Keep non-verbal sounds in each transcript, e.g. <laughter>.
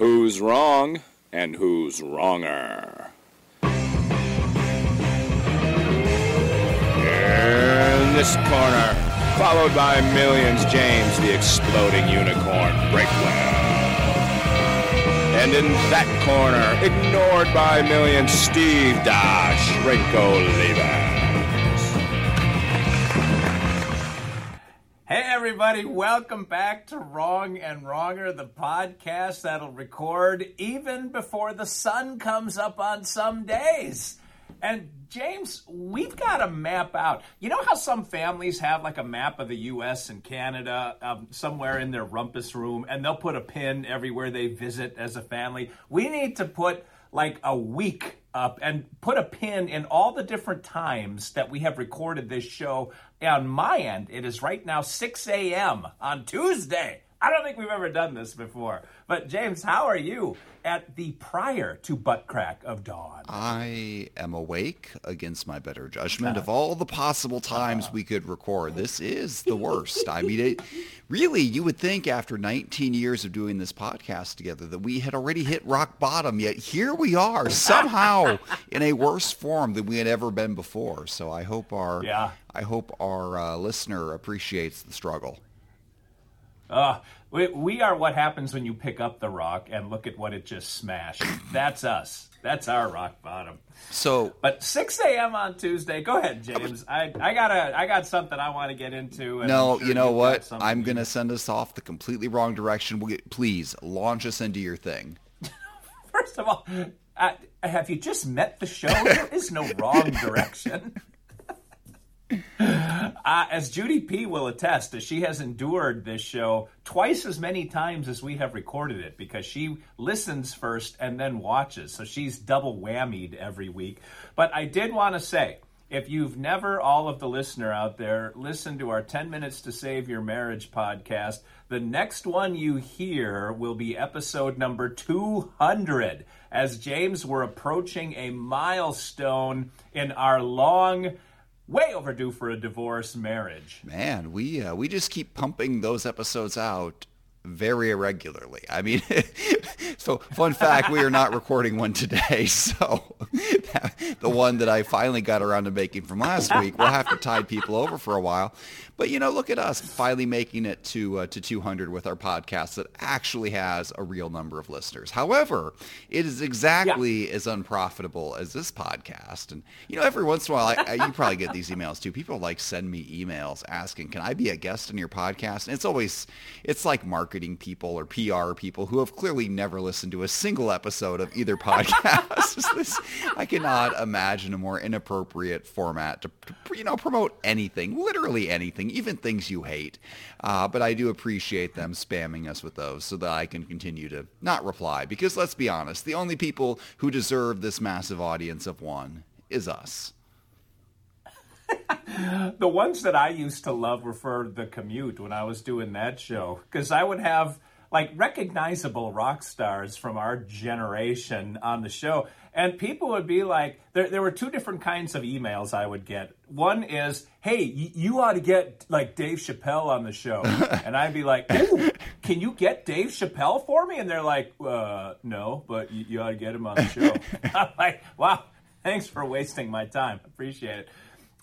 Who's wrong and who's wronger? In this corner, followed by millions, James the exploding unicorn Breakwell. And in that corner, ignored by millions, Steve Dash Rinko Levers. Everybody, welcome back to Wrong and Wronger, the podcast that'll record even before the sun comes up on some days. And James, we've got to map out. You know how some families have like a map of the U.S. and Canada um, somewhere in their rumpus room, and they'll put a pin everywhere they visit as a family? We need to put like a week up and put a pin in all the different times that we have recorded this show. On my end, it is right now 6 a.m. on Tuesday. I don't think we've ever done this before. But James, how are you at the prior to butt crack of dawn? I am awake against my better judgment. Of all the possible times we could record, this is the worst. I mean, it, really, you would think after 19 years of doing this podcast together that we had already hit rock bottom, yet here we are <laughs> somehow in a worse form than we had ever been before. So I hope our Yeah. I hope our uh, listener appreciates the struggle. Uh, we, we are what happens when you pick up the rock and look at what it just smashed. That's us. That's our rock bottom. So But 6 a.m. on Tuesday. Go ahead, James. I, I got a I got something I want to get into. And No, sure you know what? I'm going to send us off the completely wrong direction. We'll get, please launch us into your thing. <laughs> First of all, uh, have you just met the show? There is no wrong direction. Uh, as Judy P will attest, as she has endured this show twice as many times as we have recorded it because she listens first and then watches. So she's double whammied every week. But I did want to say, if you've never, all of the listener out there, listened to our 10 Minutes to Save Your Marriage podcast, the next one you hear will be episode number 200. As James, we're approaching a milestone in our long, way overdue for a divorce marriage. Man, we uh, we just keep pumping those episodes out very irregularly. I mean, <laughs> so fun fact, we are not recording one today. <laughs> So <laughs> the one that I finally got around to making from last week, we'll have to tide people over for a while. But you know, look at us finally making it to uh, to 200 with our podcast that actually has a real number of listeners. However, it is exactly as unprofitable as this podcast. And you know, every once in a while, I, I, you probably get these emails too. People like send me emails asking, "Can I be a guest on your podcast?" And it's always it's like marketing people or PR people who have clearly never listened to a single episode of either <laughs> podcast. <laughs> This- I cannot imagine a more inappropriate format to, to you know promote anything, literally anything, even things you hate. Uh, but I do appreciate them spamming us with those so that I can continue to not reply. Because let's be honest, the only people who deserve this massive audience of one is us. The ones that I used to love were for the commute when I was doing that show because I would have like recognizable rock stars from our generation on the show. And people would be like, there, there were two different kinds of emails I would get. One is, hey, y- you ought to get like Dave Chappelle on the show. <laughs> and I'd be like, can you get Dave Chappelle for me? And they're like, uh, no, but you, you ought to get him on the show. <laughs> I'm like, wow, thanks for wasting my time. Appreciate it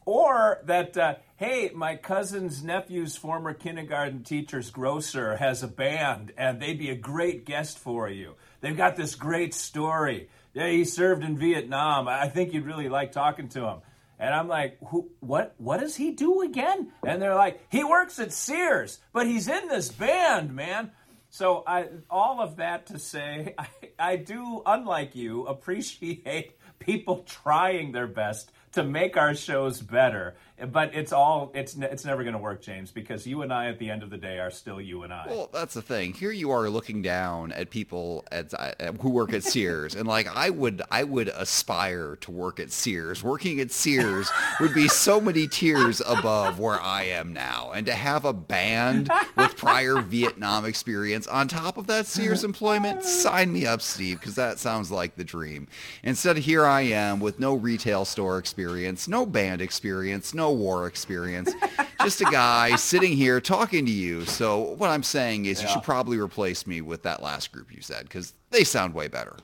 or that uh, hey my cousin's nephew's former kindergarten teacher's grocer has a band and they'd be a great guest for you. They've got this great story. Yeah he served in vietnam. I think you'd really like talking to him. And i'm like Who, what what does he do again? And they're like he works at sears but he's in this band man. So I, all of that to say <laughs> I, I do unlike you appreciate <laughs> people trying their best to make our shows better but it's all it's it's never going to work james because you and i at the end of the day are still you and i Well, that's the thing. Here you are looking down at people at, uh, who work at Sears, and like I would, I would aspire to work at Sears. Working at Sears would be so many tiers above where I am now, and to have a band with prior Vietnam experience on top of that Sears employment, sign me up, Steve, because that sounds like the dream. Instead, here I am with no retail store experience, no band experience, no war experience. <laughs> just a guy sitting here talking to you. So what I'm saying is you should probably replace me with that last group you said because they sound way better.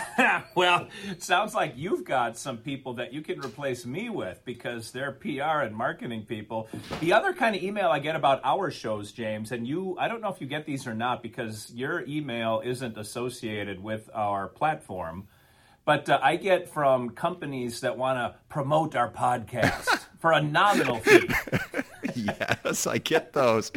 <laughs> well, sounds like you've got some people that you can replace me with because they're PR and marketing people. The other kind of email I get about our shows, James, and you, I don't know if you get these or not because your email isn't associated with our platform, but uh, I get from companies that want to promote our podcast for a nominal fee. <laughs> yes, I get those.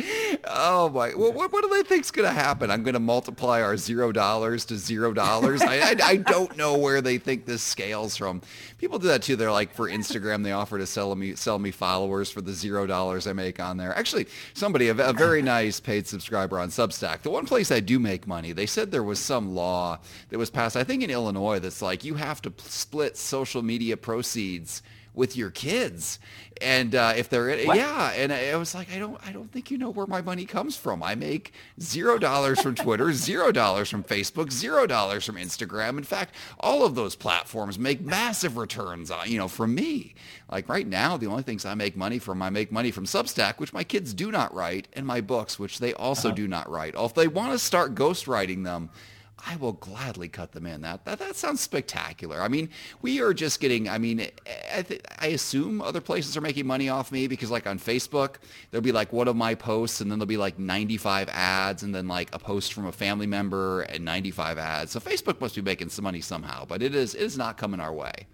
Oh my! Well, what, what do they think's going to happen? I'm going to multiply our zero dollars to zero dollars. I, I, I don't know where they think this scales from. People do that too. They're like for Instagram, they offer to sell me sell me followers for the zero dollars I make on there. Actually, somebody a, a very nice paid subscriber on Substack. The one place I do make money, they said there was some law that was passed. I think in Illinois that's like you have to split social media proceeds with your kids. And uh, if they're what? yeah, and I was like, I don't, I don't think you know where my money comes from. I make zero dollars from Twitter, <laughs> zero dollars from Facebook, zero dollars from Instagram. In fact, all of those platforms make massive returns on you know from me. Like right now, the only things I make money from, I make money from Substack, which my kids do not write, and my books, which they also uh-huh. do not write. If they want to start ghostwriting them I will gladly cut them in. That, that that sounds spectacular. I mean, we are just getting. I mean, I, th- I assume other places are making money off me because, like on Facebook, there'll be like one of my posts, and then there'll be like 95 ads, and then like a post from a family member and 95 ads. So Facebook must be making some money somehow, but it is it is not coming our way.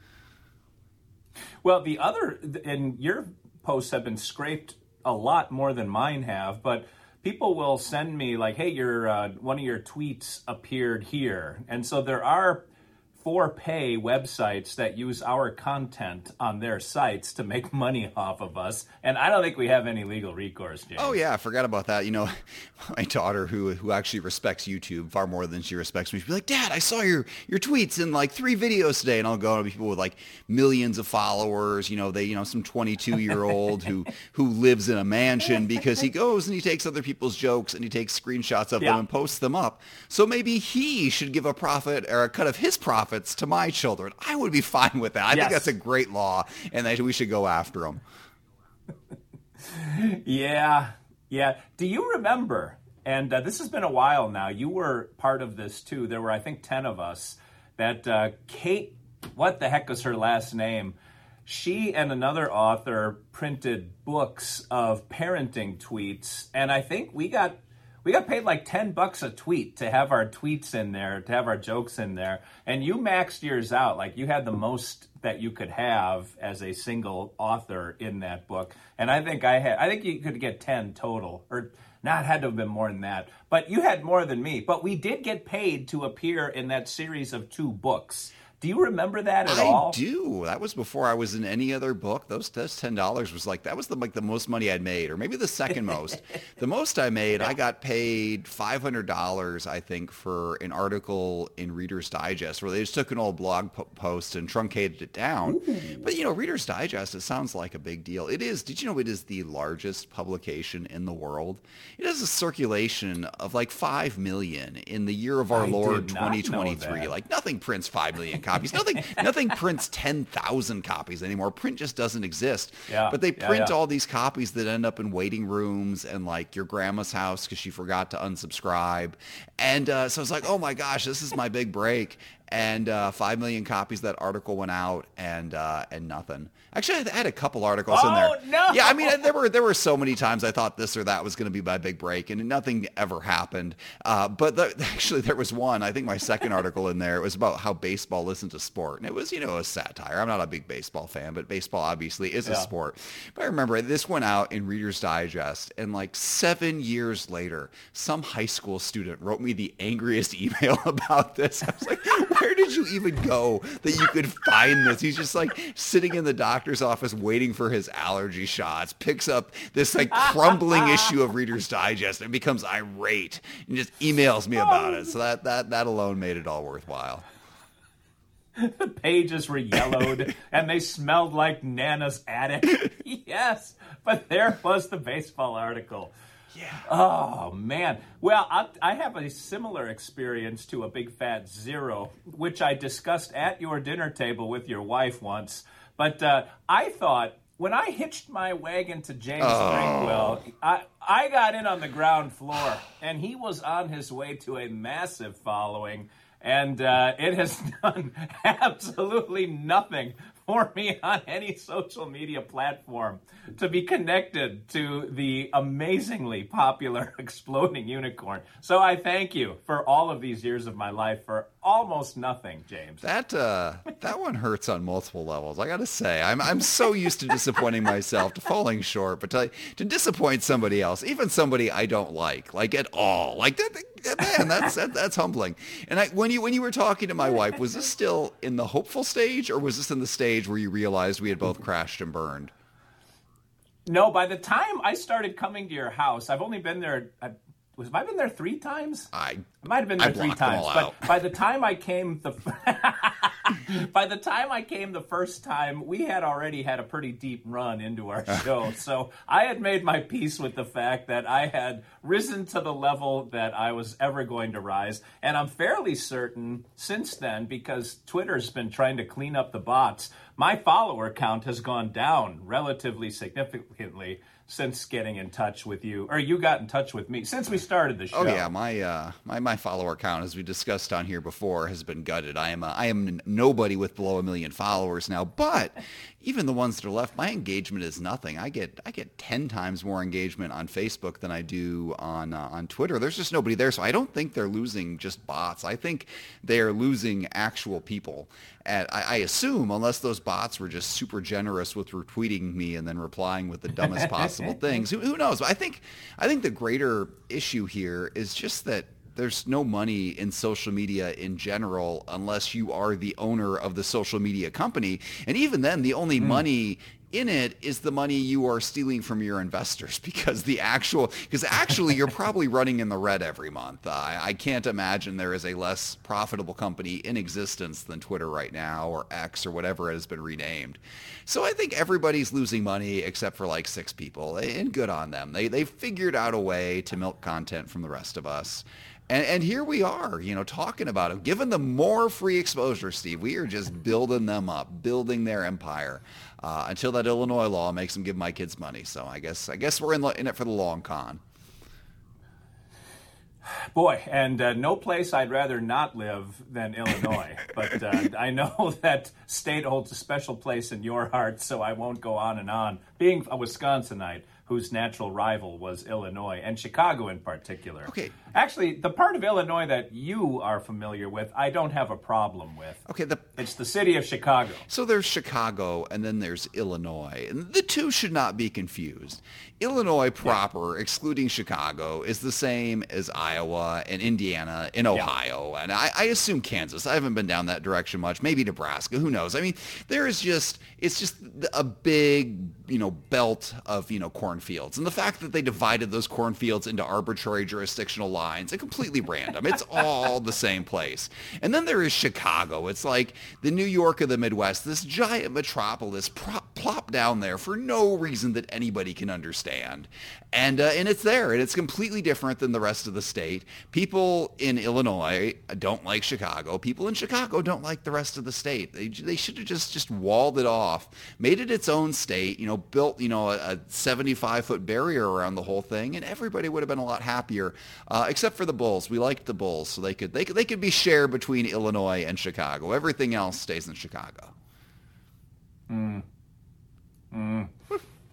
Well, the other and your posts have been scraped a lot more than mine have, but people will send me like, "Hey, your uh, one of your tweets appeared here," and so there are for pay websites that use our content on their sites to make <laughs> money off of us. And I don't think we have any legal recourse, James. Oh yeah, I forgot about that. You know, <laughs> my daughter who who actually respects YouTube far more than she respects me, she'd be like, Dad, I saw your your tweets in like three videos today. And I'll go to people with like millions of followers, you know, they, you know, some 22 year old who <laughs> who lives in a mansion because he goes and he takes other people's jokes and he takes screenshots of yeah. them and posts them up. So maybe he should give a profit or a cut of his profit profits to my children. I would be <laughs> fine with that. I yes. think that's a great law, and that we should go after them. <laughs> yeah, yeah. Do you remember? And uh, this has been a while now. You were part of this too. There were, I think, ten of us. That uh, Kate, what the heck was her last name? She and another author printed books of parenting tweets, and I think we got we got paid like 10 bucks a tweet to have our tweets in there, to have our jokes in there. And you maxed yours out. Like you had the most that you could have as a single author in that book. And I think I had, I think you could get 10 total or not had to have been more than that, but you had more than me. But we did get paid to appear in that series of two books. Do you remember that at I all? I do. That was before I was in any other book. Those, those ten dollars was like that was the like the most money I'd made, or maybe the second most. <laughs> the most I made, yeah. I got paid five hundred dollars, I think, for an article in Reader's Digest where they just took an old blog po- post and truncated it down. Ooh. But you know, Reader's Digest, it sounds like a big deal. It is. Did you know it is the largest publication in the world? It has a circulation of like five million in the year of our I Lord, twenty twenty three. Like nothing prints five million copies. Nothing <laughs> nothing prints 10,000 copies anymore. Print just doesn't exist. Yeah, but they print yeah, yeah. all these copies that end up in waiting rooms and like your grandma's house because she forgot to unsubscribe. And uh, so it's like, oh my gosh, this is my big break and uh, five million copies that article went out, and uh, and nothing. Actually, I had a couple articles oh, in there. No. Yeah, I mean, there were there were so many times I thought this or that was going to be my big break, and nothing ever happened. Uh, but the, <laughs> actually, there was one. I think my second article in there it was about how baseball isn't a sport, and it was you know a satire. I'm not a big baseball fan, but baseball obviously is yeah. a sport. But I remember this went out in Reader's Digest, and like seven years later, some high school student wrote me the angriest <laughs> email about this. I was like, <laughs> where did you even go that you could find this? He's just like sitting in the doctor's office waiting for his allergy shots, picks up this like crumbling issue of Reader's Digest and becomes irate and just emails me about it. So that, that, that alone made it all worthwhile. <laughs> The pages were yellowed <laughs> and they smelled like Nana's attic. <laughs> yes, but there was the baseball article. Yeah. Oh man. Well, I, I, have a similar experience to a big fat zero, which I discussed at your dinner table with your wife once. But uh, I thought when I hitched my wagon to James oh. Drinkwell, I, I got in on the ground floor, and he was on his way to a massive following, and uh, it has <laughs> done absolutely nothing for me on any social media platform to be connected to the amazingly popular <laughs> exploding unicorn. So I thank you for all of these years of my life for almost nothing, James. That uh, that one hurts on multiple levels. I got to say, I'm I'm so used to disappointing myself, to falling short, but to, to disappoint somebody else, even somebody I don't like, like at all, like that. Man, that's that, that's humbling. And I, when you when you were talking to my wife, was this still in the hopeful stage, or was this in the stage where you realized we had both crashed and burned? No, by the time I started coming to your house, I've only been there. I, was have I been there three times? I, I might have been there three times, but by the time I came the <laughs> <laughs> by the time I came the first time, we had already had a pretty deep run into our <laughs> show. so I had made my peace with the fact that I had risen to the level that I was ever going to rise, and I'm fairly certain since then because Twitter's been trying to clean up the bots my follower count has gone down relatively significantly since getting in touch with you, or you got in touch with me since we started the oh, show. Oh yeah, my uh, my my follower count, as we discussed on here before, has been gutted. I am a, I am nobody with below a million followers now, but even the ones that are left, my engagement is nothing. I get I get ten times more engagement on Facebook than I do on uh, on Twitter. There's just nobody there, so I don't think they're losing just bots. I think they are losing actual people. And I, I assume, unless those bots were just super generous with retweeting me and then replying with the dumbest <laughs> possible things, who, who knows? I think I think the greater issue here is just that there's no money in social media in general unless you are the owner of the social media company. And even then, the only mm. money in it is the money you are stealing from your investors <laughs> because the actual because actually you're <laughs> probably running in the red every month. Uh, I can't imagine there is a less profitable company in existence than Twitter right now or X or whatever it has been renamed. So I think everybody's losing money except for like six people, and good on them. They they figured out a way to milk content from the rest of us. And, and here we are, you know, talking about it, Given them more free exposure, Steve. We are just building them up, building their empire uh, until that Illinois law makes them give my kids money. So I guess I guess we're in, in it for the long con. Boy, and uh, no place I'd rather not live than Illinois. <laughs> but uh, I know <laughs> that state holds a special place in your heart, so I won't go on and on. Being a Wisconsinite, whose natural rival was Illinois and Chicago in particular. Okay. Actually, the part of Illinois that you are familiar with, I don't have a problem with. Okay, the it's the city of Chicago. So there's Chicago and then there's Illinois. And the two should not be confused. Illinois proper, yeah. excluding Chicago, is the same as Iowa and Indiana and Ohio. Yeah. And I, I assume Kansas. I haven't been down that direction much. Maybe Nebraska. Who knows? I mean, there is just it's just a big, you know, belt of, you know, cornfields. And the fact that they divided those cornfields into arbitrary jurisdictional lines, and completely random. It's all the same place. And then there is Chicago. It's like the New York of the Midwest, this giant metropolis prop, plopped down there for no reason that anybody can understand. And, uh, and it's there, and it's completely different than the rest of the state. People in Illinois don't like Chicago. People in Chicago don't like the rest of the state. They, they should have just, just walled it off, made it its own state, you know, built, you know, a, a 75 foot barrier around the whole thing, and everybody would have been a lot happier, uh, except for the Bulls. We liked the Bulls, so they could, they could, they could be shared between Illinois and Chicago. Everything else stays in Chicago. Mm. Mm.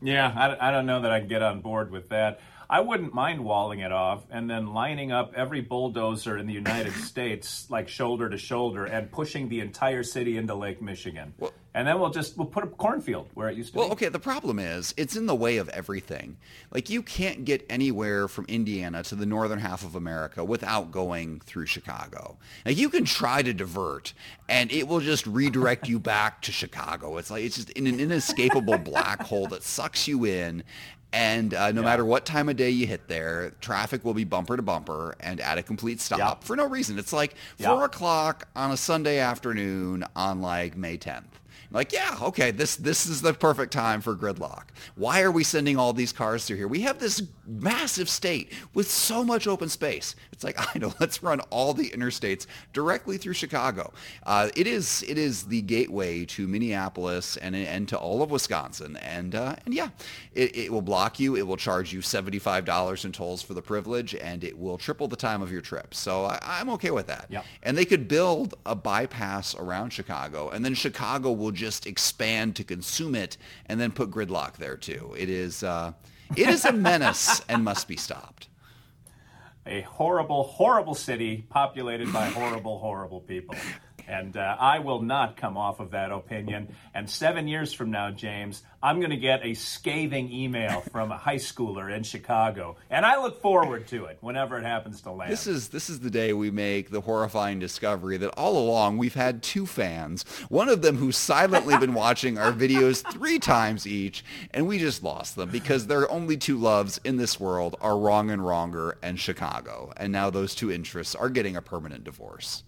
Yeah, I, I don't know that I can get on board with that. I wouldn't mind walling it off and then lining up every bulldozer in the United <coughs> States like shoulder to shoulder and pushing the entire city into Lake Michigan. Well, and then we'll just we'll put a cornfield where it used to well, be. Well, okay, the problem is it's in the way of everything. Like you can't get anywhere from Indiana to the northern half of America without going through Chicago. Now you can try to divert and it will just redirect you <laughs> back to Chicago. It's like it's just in an inescapable black hole that sucks you in and uh, no yeah. matter what time of day you hit there, traffic will be bumper to bumper and at a complete stop yep. for no reason. It's like four yep. o'clock on a Sunday afternoon on like May 10th. Like, yeah, okay, this this is the perfect time for gridlock. Why are we sending all these cars through here? We have this massive state with so much open space. It's like <laughs> I know. Let's run all the interstates directly through Chicago. Uh, it is it is the gateway to Minneapolis and and to all of Wisconsin. And uh, and yeah, it, it will block you. It will charge you seventy five dollars in tolls for the privilege, and it will triple the time of your trip. So I, am okay with that. Yep. And they could build a bypass around Chicago, and then Chicago will just expand to consume it, and then put gridlock there too. It is. Uh, it is a menace <laughs> and must be stopped. A horrible, horrible city populated by horrible, horrible people. And uh, I will not come off of that opinion. And seven years from now, James, I'm going to get a scathing email from a high schooler in Chicago, and I look forward to it whenever it happens to land. This is this is the day we make the horrifying discovery that all along we've had two fans, one of them who's silently been <laughs> watching our videos three times each, and we just lost them because their only two loves in this world are Wrong and Wronger and Chicago, and now those two interests are getting a permanent divorce.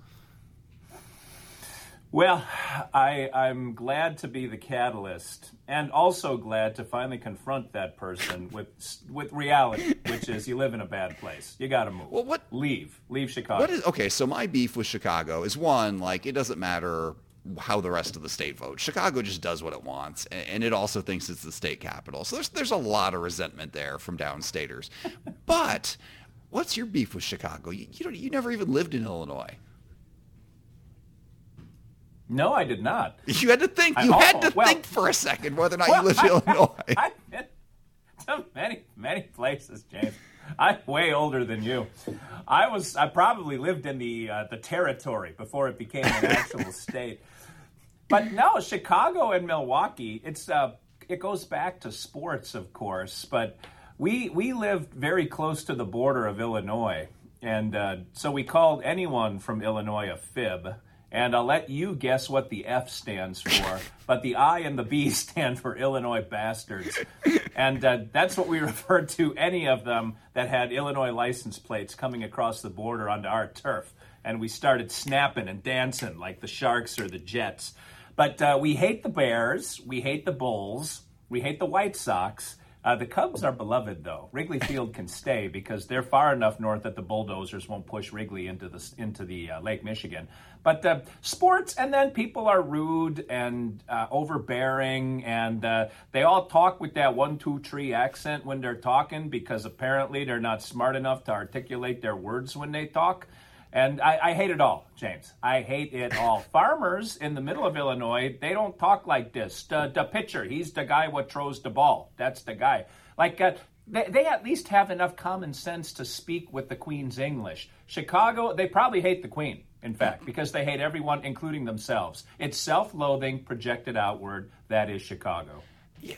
Well, I, I'm glad to be the catalyst, and also glad to finally confront that person with with reality, which is you live in a bad place. You got to move. Well, what leave? Leave Chicago. What is okay? So my beef with Chicago is one like it doesn't matter how the rest of the state votes. Chicago just does what it wants, and it also thinks it's the state capital. So there's there's a lot of resentment there from downstaters. but what's your beef with Chicago? You, you don't you never even lived in Illinois. No, I did not. You had to think. You I, had to well, think for a second whether or not well, you lived in Illinois. <laughs> I've been to many, many places, James. I'm way older than you. I was. I probably lived in the uh, the territory before it became an actual <laughs> state. But no, Chicago and Milwaukee. It's uh, it goes back to sports, of course. But we we lived very close to the border of Illinois, and uh, so we called anyone from Illinois a fib and I'll let you guess what the F stands for. <laughs> but the I and the B <laughs> stand for Illinois bastards. And uh, that's what we <laughs> referred to any of them that had Illinois license plates coming across the border onto our turf. And we started snapping and dancing like the Sharks or the Jets. But uh, we hate the Bears, we hate the Bulls, we hate the White Sox. Uh, the Cubs are beloved, though. Wrigley Field can stay because they're far enough north that the bulldozers won't push Wrigley into the into the uh, Lake Michigan. But sports, and then people are rude and uh, overbearing, and uh, they all talk with that one, two, three accent when they're talking because apparently they're not smart enough to articulate their words when they talk. And I, I, hate it all, James. I hate it all. <laughs> Farmers in the middle of Illinois, they don't talk like this. The, the pitcher, he's the guy what throws the ball. That's the guy. Like, uh, they, they at least have enough common sense to speak with the Queen's English. Chicago, they probably hate the Queen, in fact, because they hate everyone, including themselves. It's self loathing projected outward. That is Chicago. Yeah.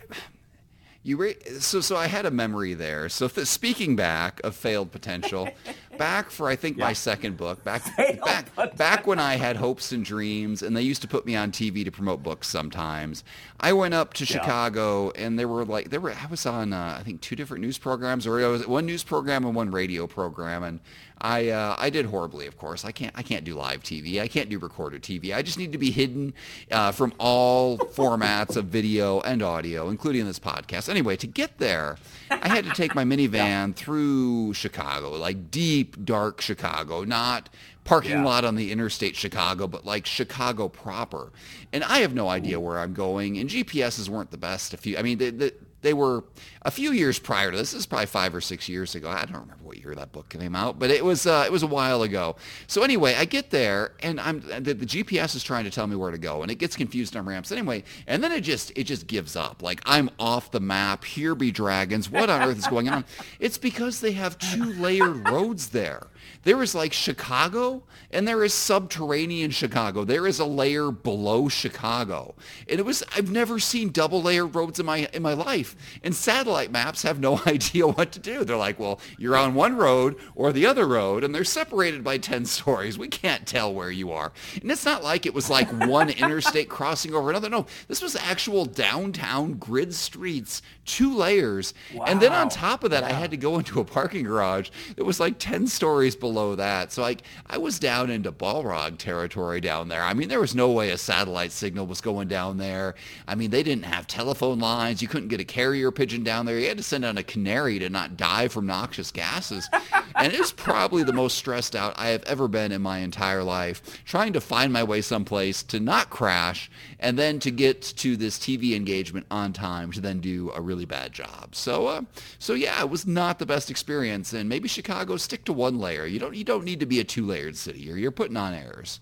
You re- so so I had a memory there. So th- speaking back of failed potential, <laughs> back for I think yeah. my second book, back <laughs> back back when I had hopes and dreams, and they used to put me on TV to promote books sometimes. I went up to yeah. Chicago, and there were like there were I was on uh, I think two different news programs, or it was one news program and one radio program, and I uh, I did horribly, of course. I can't I can't do live TV. I can't do recorded TV. I just need to be hidden uh, from all <laughs> formats of video and audio, including this podcast. Anyway, to get there, I had to take my <laughs> minivan through Chicago, like deep dark Chicago, not parking yeah. lot on the interstate Chicago, but like Chicago proper. And I have no idea where I'm going. And GPSs weren't the best. A few, I mean, the, the they were a few years prior to this. This is probably five or six years ago. I don't remember year that book came out, but it was uh, it was a while ago. So anyway, I get there and I'm the, the, GPS is trying to tell me where to go, and it gets confused on ramps anyway. And then it just it just gives up. Like I'm off the map. Here be dragons. What on earth is going on? <laughs> It's because they have two layered roads there. There is like Chicago and there is subterranean Chicago. There is a layer below Chicago. And it was I've never seen double layered roads in my in my life. And satellite maps have no <laughs> idea what to do. They're like, well, you're on one road or the other road and they're separated by 10 <laughs> stories. We can't tell where you are. And it's not like it was like one <laughs> interstate crossing over another. No, this was actual downtown grid streets, two layers. Wow. And then on top of that, wow. I had to go into a parking garage that was like 10 stories below that. So like I was down into Balrog territory down there. I mean, there was no way a satellite signal was going down there. I mean, they didn't have telephone lines. You couldn't get a carrier pigeon down there. You had to send out a canary to not die from noxious gases. and it was probably the most stressed out I have ever been in my entire life, trying to find my way someplace to not crash and then to get to this TV engagement on time to then do a really bad job. So, uh, so yeah, it was not the best experience. And maybe Chicago stick to one layer. You don't you don't need to be a two layered city. You're you're putting on airs.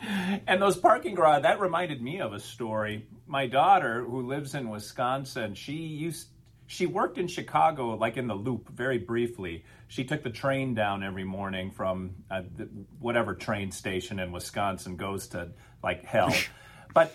<laughs> and those parking garage that reminded me of a story. My daughter, who lives in Wisconsin, she used she worked in Chicago, like in the Loop, very briefly. She took the train down every morning from uh, whatever train station in Wisconsin goes to like hell. <laughs> but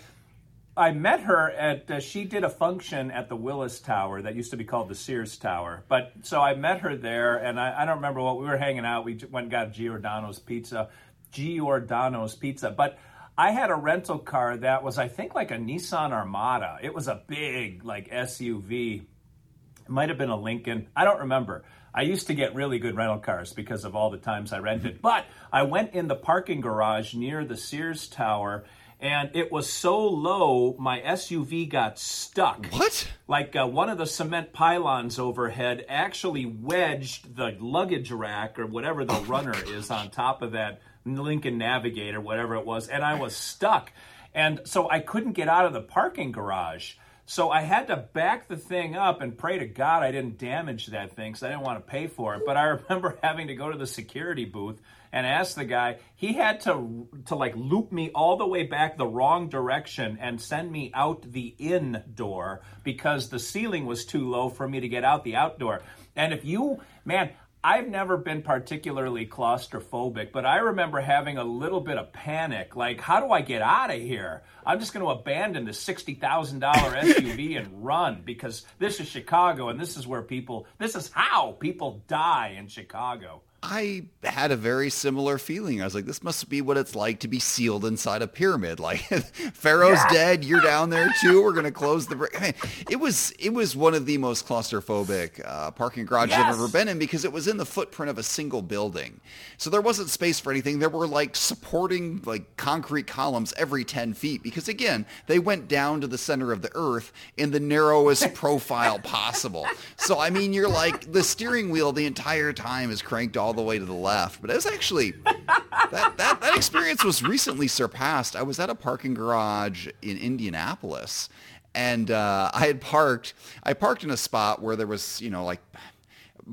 I met her at, uh, she did a function at the Willis Tower that used to be called the Sears Tower. But so I met her there, and I, I don't remember what we were hanging out. We went and got Giordano's pizza, Giordano's pizza. But I had a rental car that was, I think, like a Nissan Armada. It was a big, like SUV. It might have been a Lincoln. I don't remember. I used to get really good rental cars because of all the times I rented. But I went in the parking garage near the Sears Tower and it was so low my SUV got stuck. What? Like uh, one of the cement pylons overhead actually wedged the luggage rack or whatever the oh runner is on top of that Lincoln Navigator, whatever it was, and I was stuck. And so I couldn't get out of the parking garage. So I had to back the thing up and pray to God I didn't damage that thing because I didn't want to pay for it. But I <laughs> remember having to go to the security booth and asked the guy. He had to to like loop me all the way back the wrong direction and send me out the in door because the ceiling was too low for me to get out the outdoor. And if you, man, I've never been particularly claustrophobic, but I remember having a little bit of panic. Like, how do I get out of here? I'm just going to abandon the $60,000 SUV <laughs> and run because this is Chicago and this is where people, this is how people die in Chicago. I had a very similar feeling. I was like, this must be what it's like to be sealed inside a pyramid. <laughs> Like Pharaoh's yeah. dead, you're down there too. We're gonna close the. I mean, it was it was one of the most claustrophobic uh, parking garages yes. I've ever been in because it was in the footprint of a single building, so there wasn't space for anything. There were like supporting like concrete columns every ten feet because again they went down to the center of the earth in the narrowest <laughs> profile possible. So I mean, you're like the steering wheel the entire time is cranked all all the way to the left. But it was actually that, that that experience was recently surpassed. I was at a parking garage in Indianapolis, and uh, I had parked. I parked in a spot where there was, you know, like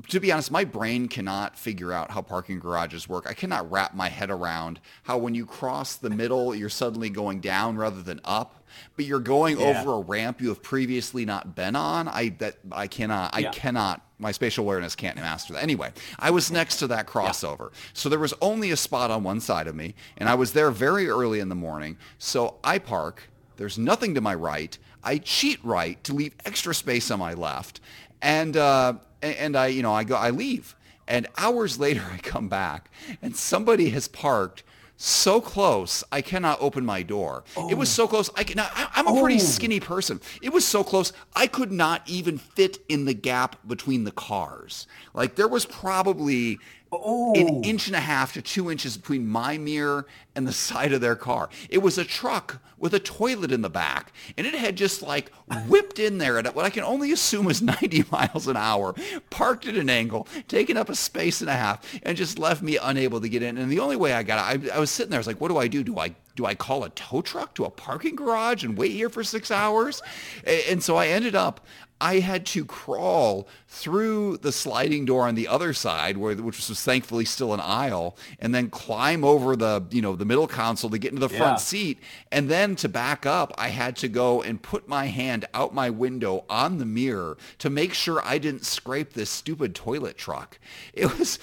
to be honest, my brain cannot figure out how parking garages work. I cannot wrap my head around how when you cross the middle, you're suddenly going down rather than up but you're going yeah. over a ramp you have previously not been on. I that I cannot I cannot my spatial awareness can't master that. Anyway, I was next to that crossover. Yeah. So there was only a spot on one side of me and I was there very early in the morning. So I park, there's nothing to my right. I cheat right to leave extra space on my left. And uh, and I you know I go I leave. And hours <laughs> later I come back and somebody has parked so close I cannot open my door. Oh. It was so close I cannot. I, am a pretty oh. skinny person. It was so close I could not even fit in the gap between the cars. Like there was probably oh. an inch and a half to two inches between my mirror and the <laughs> side of their car. It was a truck with a toilet in the back, and it had just like whipped in there at what I can only assume is <laughs> 90 miles an hour, parked at an angle, taken up a space and a half, and just left me unable to get in. And the only way I got out, I, I was sitting there, I was like, what do I do? Do I do I call a tow truck to a parking garage and wait here for six hours? And so I ended up, I had to crawl through the sliding door on the other side, where, which was thankfully still an aisle, and then climb over the, you know, the middle console to get into the front yeah. seat. And then to back up, I had to go and put my hand out my window on the mirror to make sure I didn't scrape this stupid toilet truck. It was,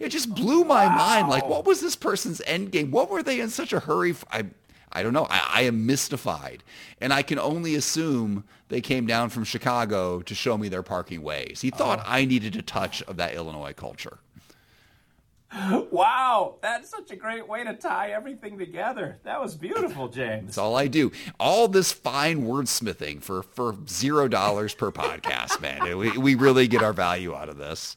it just blew my wow. mind. Like, what was this person's end game? What were they in such a hurry? For? I, I don't know. I, I, am mystified. And I can only assume they came down from Chicago to show me their parking ways. He thought oh. I needed a touch of that Illinois culture. <laughs> Wow, that's such a great way to tie everything together. That was beautiful, <laughs> James. That's all I do. All this fine wordsmithing for, for zero dollars per podcast, man. <laughs> We, we really get our value out of this.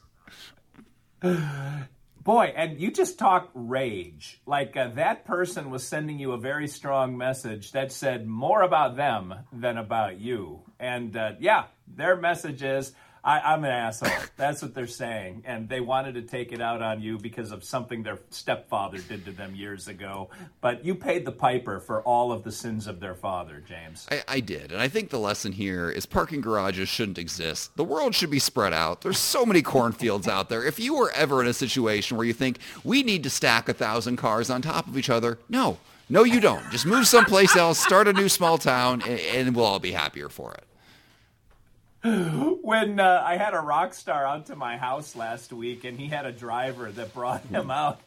Boy, and you just talk rage. Like uh, that person was sending you a very strong message that said more about them than about you. And uh, yeah, their message is I, am an asshole. <laughs> That's what they're saying. And they wanted to take it out on you because of something their stepfather did to them years ago. But you paid the piper for all of the sins of their father, James. I, I did. And I think the lesson here is parking garages shouldn't exist. The world should be spread out. There's so many cornfields out there. If you were ever in a situation where you think we need to stack a thousand cars on top of each other, no. No, you don't. Just move someplace else, start a new small town, and, and we'll all be happier for it. <laughs> when uh, I had a rock star out to my house last week, and he had a driver that brought him out,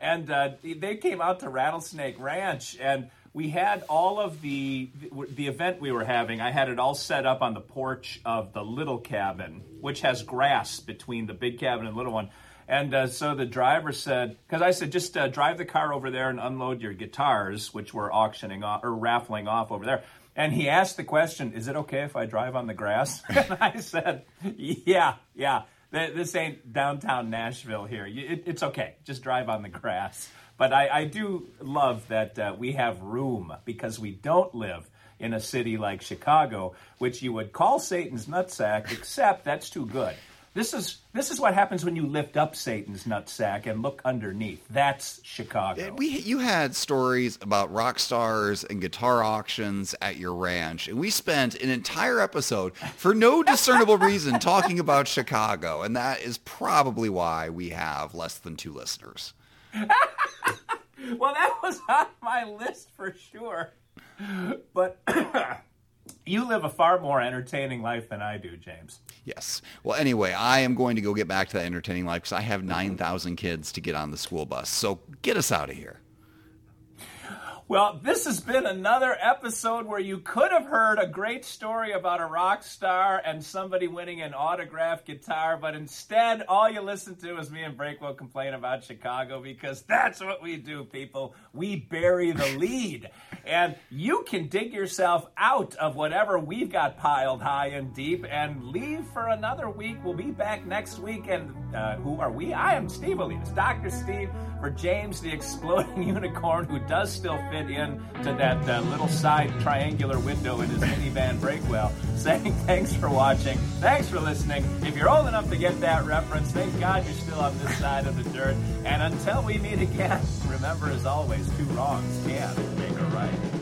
and uh, they came out to Rattlesnake Ranch, and we had all of the the event we were having. I had it all set up on the porch of the little cabin, which has grass between the big cabin and the little one. And uh, so the driver said, because I said, just uh, drive the car over there and unload your guitars, which we're auctioning off or raffling off over there. And he asked the question, Is it okay if I drive on the grass? <laughs> and I said, Yeah, yeah. This ain't downtown Nashville here. It's okay. Just drive on the grass. But I, I do love that uh, we have room because we don't live in a city like Chicago, which you would call Satan's nutsack, except that's too good. This is this is what happens when you lift up Satan's nutsack and look underneath. That's Chicago. We you had stories about rock stars and guitar auctions at your ranch, and we spent an entire episode for no discernible reason <laughs> talking about Chicago, and that is probably why we have less than two listeners. <laughs> well, that was on my list for sure, but. <clears throat> You live a far more entertaining life than I do, James. Yes. Well, anyway, I am going to go get back to that entertaining life because I have 9,000 kids to get on the school bus. So get us out of here. Well, this has been another episode where you could have heard a great story about a rock star and somebody winning an autographed guitar, but instead, all you listen to is me and Breakwell complain about Chicago because that's what we do, people. We bury the lead. And you can dig yourself out of whatever we've got piled high and deep and leave for another week. We'll be back next week. And uh, who are we? I am Steve Alinas, Dr. Steve, for James the Exploding <laughs> Unicorn, who does still fit in to that uh, little side triangular window in his minivan brake Breakwell, <laughs> saying thanks for watching. Thanks for listening. If you're old enough to get that reference, thank God you're still on this side of the dirt. And until we meet again, <laughs> remember as always, two wrongs can make a right.